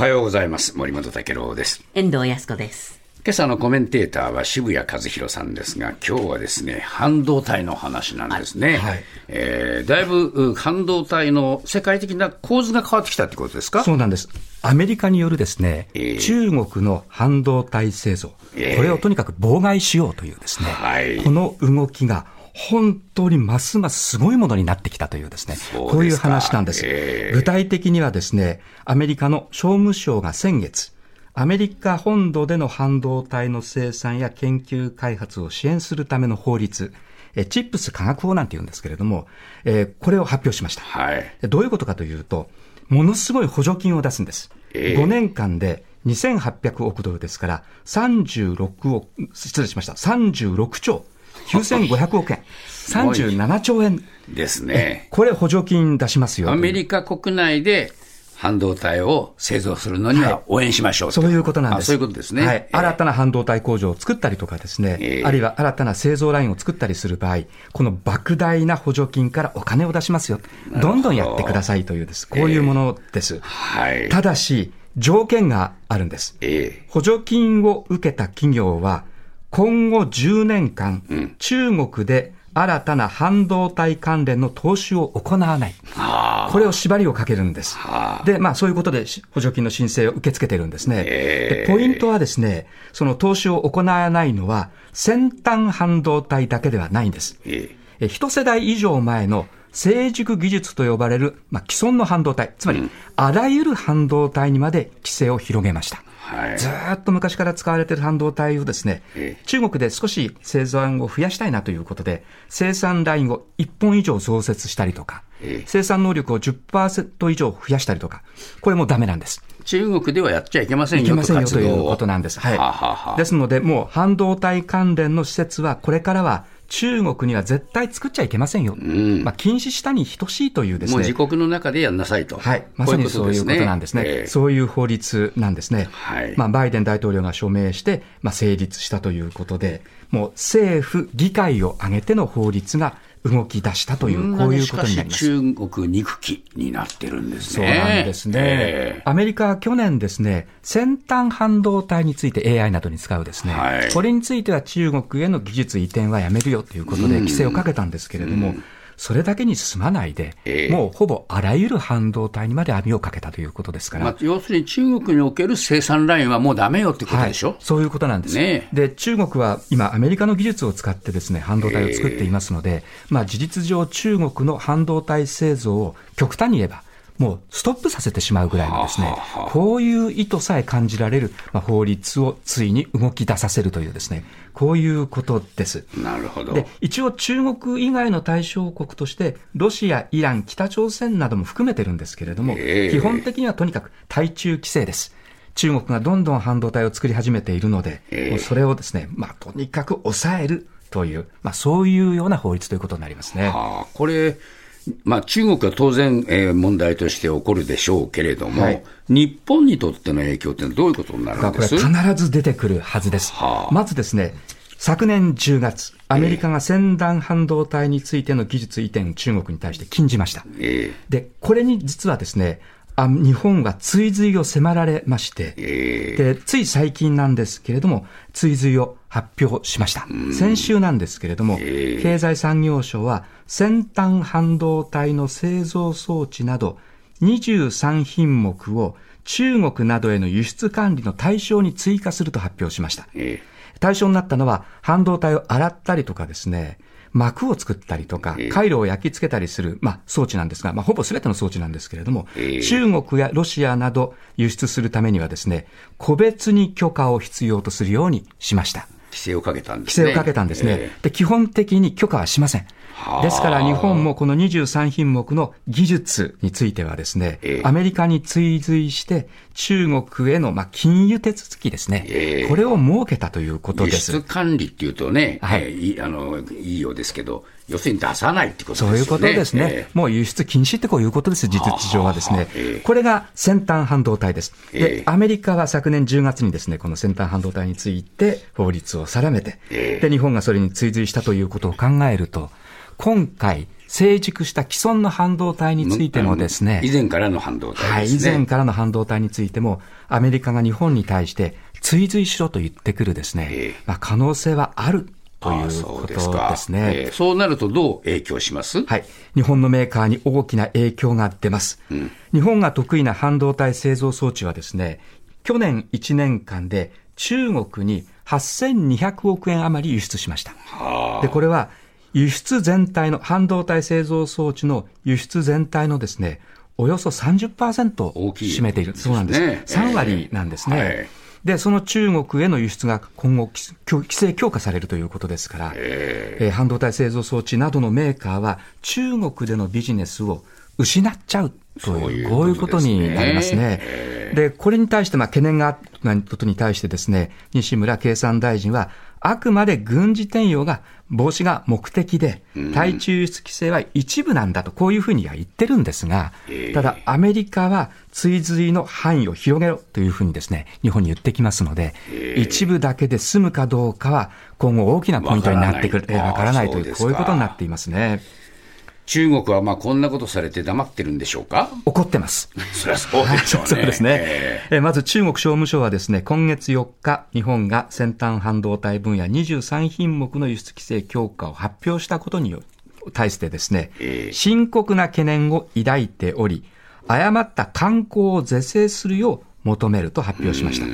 はようございます。森本武郎です。遠藤康子です。今朝のコメンテーターは渋谷和弘さんですが、今日はですね、半導体の話なんですね。はいえーだいぶう半導体の世界的な構図が変わってきたってことですか？そうなんです。アメリカによるですね、ええ中国の半導体製造、ええこれをとにかく妨害しようというですね、はいこの動きが本当にますますすごいものになってきたというですね、そうこういう話なんです。ええ具体的にはですね、アメリカの商務省が先月、アメリカ本土での半導体の生産や研究開発を支援するための法律、えチップス科学法なんて言うんですけれども、えーこれを発表しました。はい。でどういうことかというと、ものすごい補助金を出すんです。ええ5年間で2800億ドルですから、36億、失礼しました、36兆9500億円、ごい37兆円、ですね。これ補助金出しますよ。アメリカ国内で半導体を製造するのには応援しましょうと、そういうことなんです。あそういうことですね。はい。えー新たな半導体工場を作ったりとかですね、ええあるいは新たな製造ラインを作ったりする場合、この莫大な補助金からお金を出しますよ。どんどんやってくださいというです。こういうものです。はい。ただし、条件があるんです。え補助金を受けた企業は、今後10年間、ん中国で新たな半導体関連の投資を行わない。これを縛りをかけるんですはあ。で、まあそういうことでし補助金の申請を受け付けてるんですね。ええでポイントはですね、その投資を行わないのは、先端半導体だけではないんです。ええ一世代以上前の成熟技術と呼ばれる、まあ、既存の半導体、つまり、あらゆる半導体にまで規制を広げました。はい。ずーっと昔から使われている半導体をですねええ、中国で少し生産を増やしたいなということで、生産ラインを1本以上増設したりとかええ、生産能力を10%以上増やしたりとか、これもダメなんです。中国ではやっちゃいけませんよいけませんよということなんです。はい。はあはですので、もう半導体関連の施設は、これからは中国には絶対作っちゃいけませんよ。んまあ、禁止したに等しいというですね。もう自国の中でやんなさいと。はい。まさにそういうことなんですね。ええそういう法律なんですね。はいまあ、バイデン大統領が署名して、まあ、成立したということで、もう政府、議会を挙げての法律が動き出したという、こういうことになります。中国憎きになってるんですそうね。なんですね、えアメリカは去年ですね、先端半導体について AI などに使うですね、はい。これについては中国への技術移転はやめるよということで規制をかけたんですけれども、それだけに済まないで、ええ。もうほぼあらゆる半導体にまで網をかけたということですから。えまあ、要するに中国における生産ラインはもうダメよってことでしょ、はい、そういうことなんです、ねえ。で、中国は今、アメリカの技術を使ってですね、半導体を作っていますので、まあ事実上、中国の半導体製造を極端に言えば、もうストップさせてしまうぐらいのですねこういう意図さえ感じられる、まあ、法律をついに動き出させるというですね、こういうことです。なるほど。で、一応中国以外の対象国として、ロシア、イラン、北朝鮮なども含めてるんですけれども、ええ基本的にはとにかく対中規制です。中国がどんどん半導体を作り始めているので、ええもうそれをですね、まあ、とにかく抑えるという、まあ、そういうような法律ということになりますね。はあ、これ、まあ、中国は当然、えー問題として起こるでしょうけれども、はい。日本にとっての影響ってどういうことになるんです？これ必ず出てくるはずです。はあ。まずですね、昨年10月、アメリカが先端半導体についての技術移転を中国に対して禁じました。えで、これに実はですね、あ日本が追随を迫られまして、ええ。で、つい最近なんですけれども、追随を発表しました。先週なんですけれども、ええ。経済産業省は先端半導体の製造装置など23品目を中国などへの輸出管理の対象に追加すると発表しました。え対象になったのは、半導体を洗ったりとかですね、膜を作ったりとかええ、回路を焼き付けたりする、まあ、装置なんですが、まあ、ほぼ全ての装置なんですけれども、ええ中国やロシアなど輸出するためにはですね、個別に許可を必要とするようにしました。規制をかけたんですね。規制をかけたんですね。えで、基本的に許可はしませんはあ。ですから日本もこの23品目の技術についてはですね、ええアメリカに追随して中国へのまあ金融手続きですね、ええこれを設けたということ輸です出。管理っていうとね、はいえーあのいいようですけど、要するに出さないってことですよね。そういうことですね。えもう輸出禁止ってこういうことです、実質上はですねええ。これが先端半導体です。ええ、でアメリカは昨年10月にですね、この先端半導体について法律を定めて、ええで、日本がそれに追随したということを考えると、今回、成熟した既存の半導体についてもですね、以前からの半導体ですね。はい、以前からの半導体についても、アメリカが日本に対して追随しろと言ってくるですね、ええまあ、可能性はあるというそうことですか。ですね。えーそうなるとどう影響します？はい。日本のメーカーに大きな影響が出ます。日本が得意な半導体製造装置はですね、去年1年間で中国に8200億円余り輸出しました。はで、これは輸出全体の、半導体製造装置の輸出全体のですね、およそ30%大きい占めている。そうなんです。ね3割なんですね。はいで、その中国への輸出が今後、き規制強化されるということですから、えー半導体製造装置などのメーカーは、中国でのビジネスを失っちゃうとそういういう、こういうことになりますね。で、これに対して、まあ、懸念がことに対してですね、西村経産大臣は、あくまで軍事転用が、防止が目的で、対中輸出規制は一部なんだと、こういうふうには言ってるんですがええ、ただ、アメリカは追随の範囲を広げろというふうにですね、日本に言ってきますので、一部だけで済むかどうかは、今後大きなポイントになってくる、えーわからないという、こういうことになっていますね。中国はまあこんなことされて黙ってるんでしょうか？怒ってます。そりゃそうでしょうね。そうですね。ええーまず中国商務省はですね、今月4日、日本が先端半導体分野23品目の輸出規制強化を発表したことによ対してですね、ええ深刻な懸念を抱いており、誤った観光を是正するよう求めると発表しました。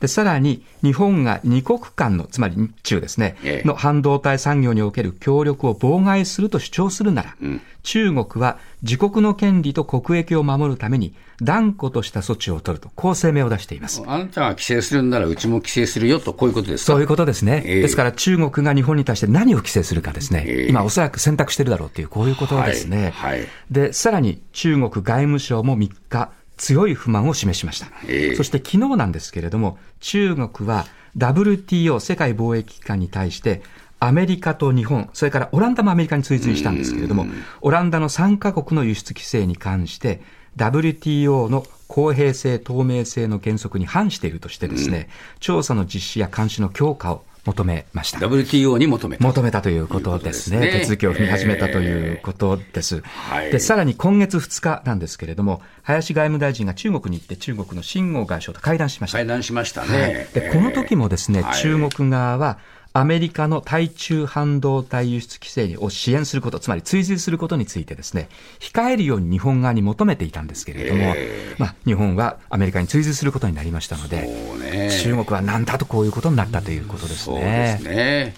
で、さらに、日本が二国間の、つまり日中ですね、ええ。の半導体産業における協力を妨害すると主張するなら、中国は自国の権利と国益を守るために断固とした措置を取ると、こう声明を出しています。あなたが規制するんならうちも規制するよと、こういうことですか？そういうことですね。ええ。ですから中国が日本に対して何を規制するかですね、ええ。今おそらく選択してるだろうという、こういうことですね。はい。はい。で、さらに中国外務省も3日、強い不満を示しました。ええ。そして昨日なんですけれども、中国は WTO 世界貿易機関に対して、アメリカと日本、それからオランダもアメリカに追随したんですけれども、オランダの3カ国の輸出規制に関して、WTO の公平性、透明性の原則に反しているとしてですね、調査の実施や監視の強化を求めました。WTO に求めた。求めたということですね。すね手続きを踏み始めたということです。はいで、さらに今月2日なんですけれども、林外務大臣が中国に行って中国の秦剛外相と会談しました。会談しましたはいね。で、この時もですね、はい中国側は、アメリカの対中半導体輸出規制を支援すること、つまり追随することについてですね、控えるように日本側に求めていたんですけれども、えまあ、日本はアメリカに追随することになりましたので、ね中国はなんだとこういうことになったということですそうでね。すね。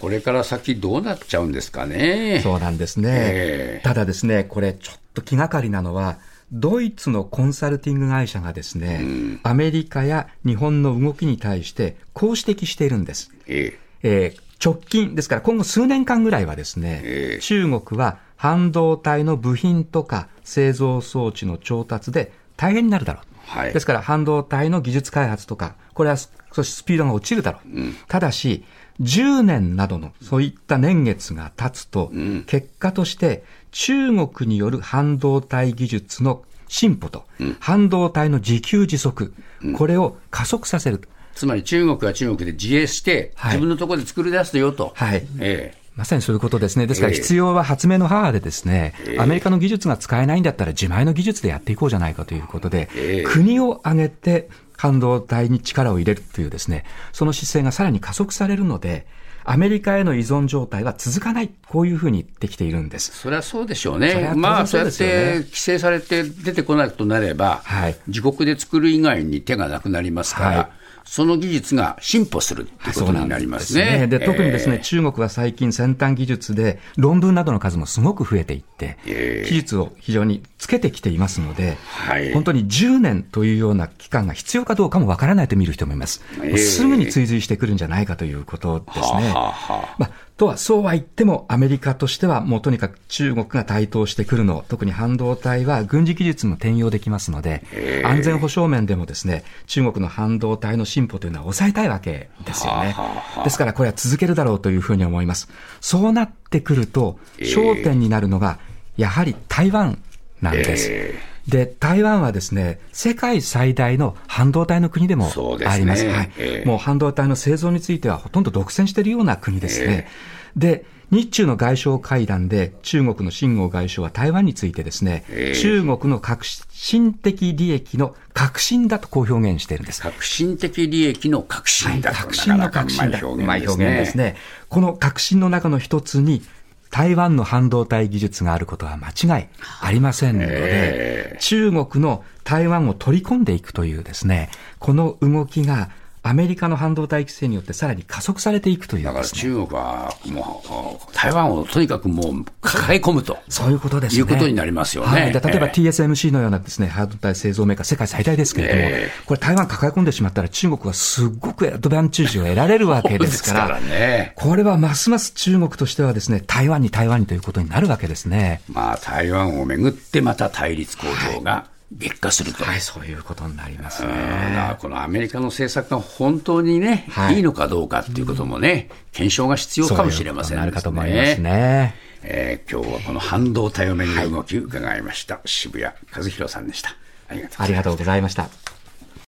これから先どうなっちゃうんですかね。そうなんですね。ええただですね、これちょっと気がかりなのは、ドイツのコンサルティング会社がですね、アメリカや日本の動きに対してこう指摘しているんです。ええー直近、ですから今後数年間ぐらいはですね、ええ中国は半導体の部品とか製造装置の調達で大変になるだろう。はい。ですから半導体の技術開発とか、これは少しスピードが落ちるだろう。ただし、10年などのそういった年月が経つと、結果として中国による半導体技術の進歩と、半導体の自給自足、これを加速させる。つまり中国は中国で自衛して、はい。自分のところで作り出すよと。はい。ええまさにそういうことですね。ですからええ必要は発明の母でですね、アメリカの技術が使えないんだったら自前の技術でやっていこうじゃないかということで、ええ国を挙げて半導体に力を入れるというですね、その姿勢がさらに加速されるので、アメリカへの依存状態は続かない、こういうふうに言ってきているんです。それはそうでしょうそれは当。然ねまあ、そうやって規制されて出てこないとなれば、はい自国で作る以外に手がなくなりますから、はいその技術が進歩するってことになりますね。で、特にですね、ええ。中国は最近先端技術で論文などの数もすごく増えていって、ええ。技術を非常につけてきていますので、はい。本当に10年というような期間が必要かどうかもわからないと見る人もいます。ええ。もうすぐに追随してくるんじゃないかということですね。はあはあはあ。まあ、とは、そうは言っても、アメリカとしては、もうとにかく中国が台頭してくるの、特に半導体は軍事技術も転用できますので、安全保障面でもですね、中国の半導体の進歩というのは抑えたいわけですよねですから、これは続けるだろうというふうに思います。そうなってくると、焦点になるのが、やはり台湾なんです。えで、台湾はですね、世界最大の半導体の国でもあります。はいええもう半導体の製造についてはほとんど独占しているような国ですね。で、日中の外相会談で中国の秦剛外相は台湾についてですね、えー、中国の革新的利益の革新だとこう表現しているんです。革新的利益の革新だと、はい、革新の革新だ。うまい表現ですね。この革新の中の一つに、台湾の半導体技術があることは間違いありませんので、えー、中国の台湾を取り込んでいくというですね、この動きがアメリカの半導体規制によってさらに加速されていくという、ね、だから中国はもう、台湾をとにかくもう抱え込むと。そういうことですね。いうことになりますよね。はい、例えば TSMC のようなですね、半導体製造メーカー世界最大ですけれども、えー、これ台湾抱え込んでしまったら中国はすごくアドバンテージを得られるわけですから、からね、これはますます中国としてはですね、台湾に台湾にということになるわけですね。まあ台湾をめぐってまた対立構造が、はい激化すると。はい、そういうことになりますね。このアメリカの政策が本当にね、はい、いいのかどうかっていうこともね、検証が必要かもしれませんね。なるかと思いますね。えー、今日はこの半導体をめぐる動き伺いました。はい、渋谷和弘さんでした。ありがとうございました。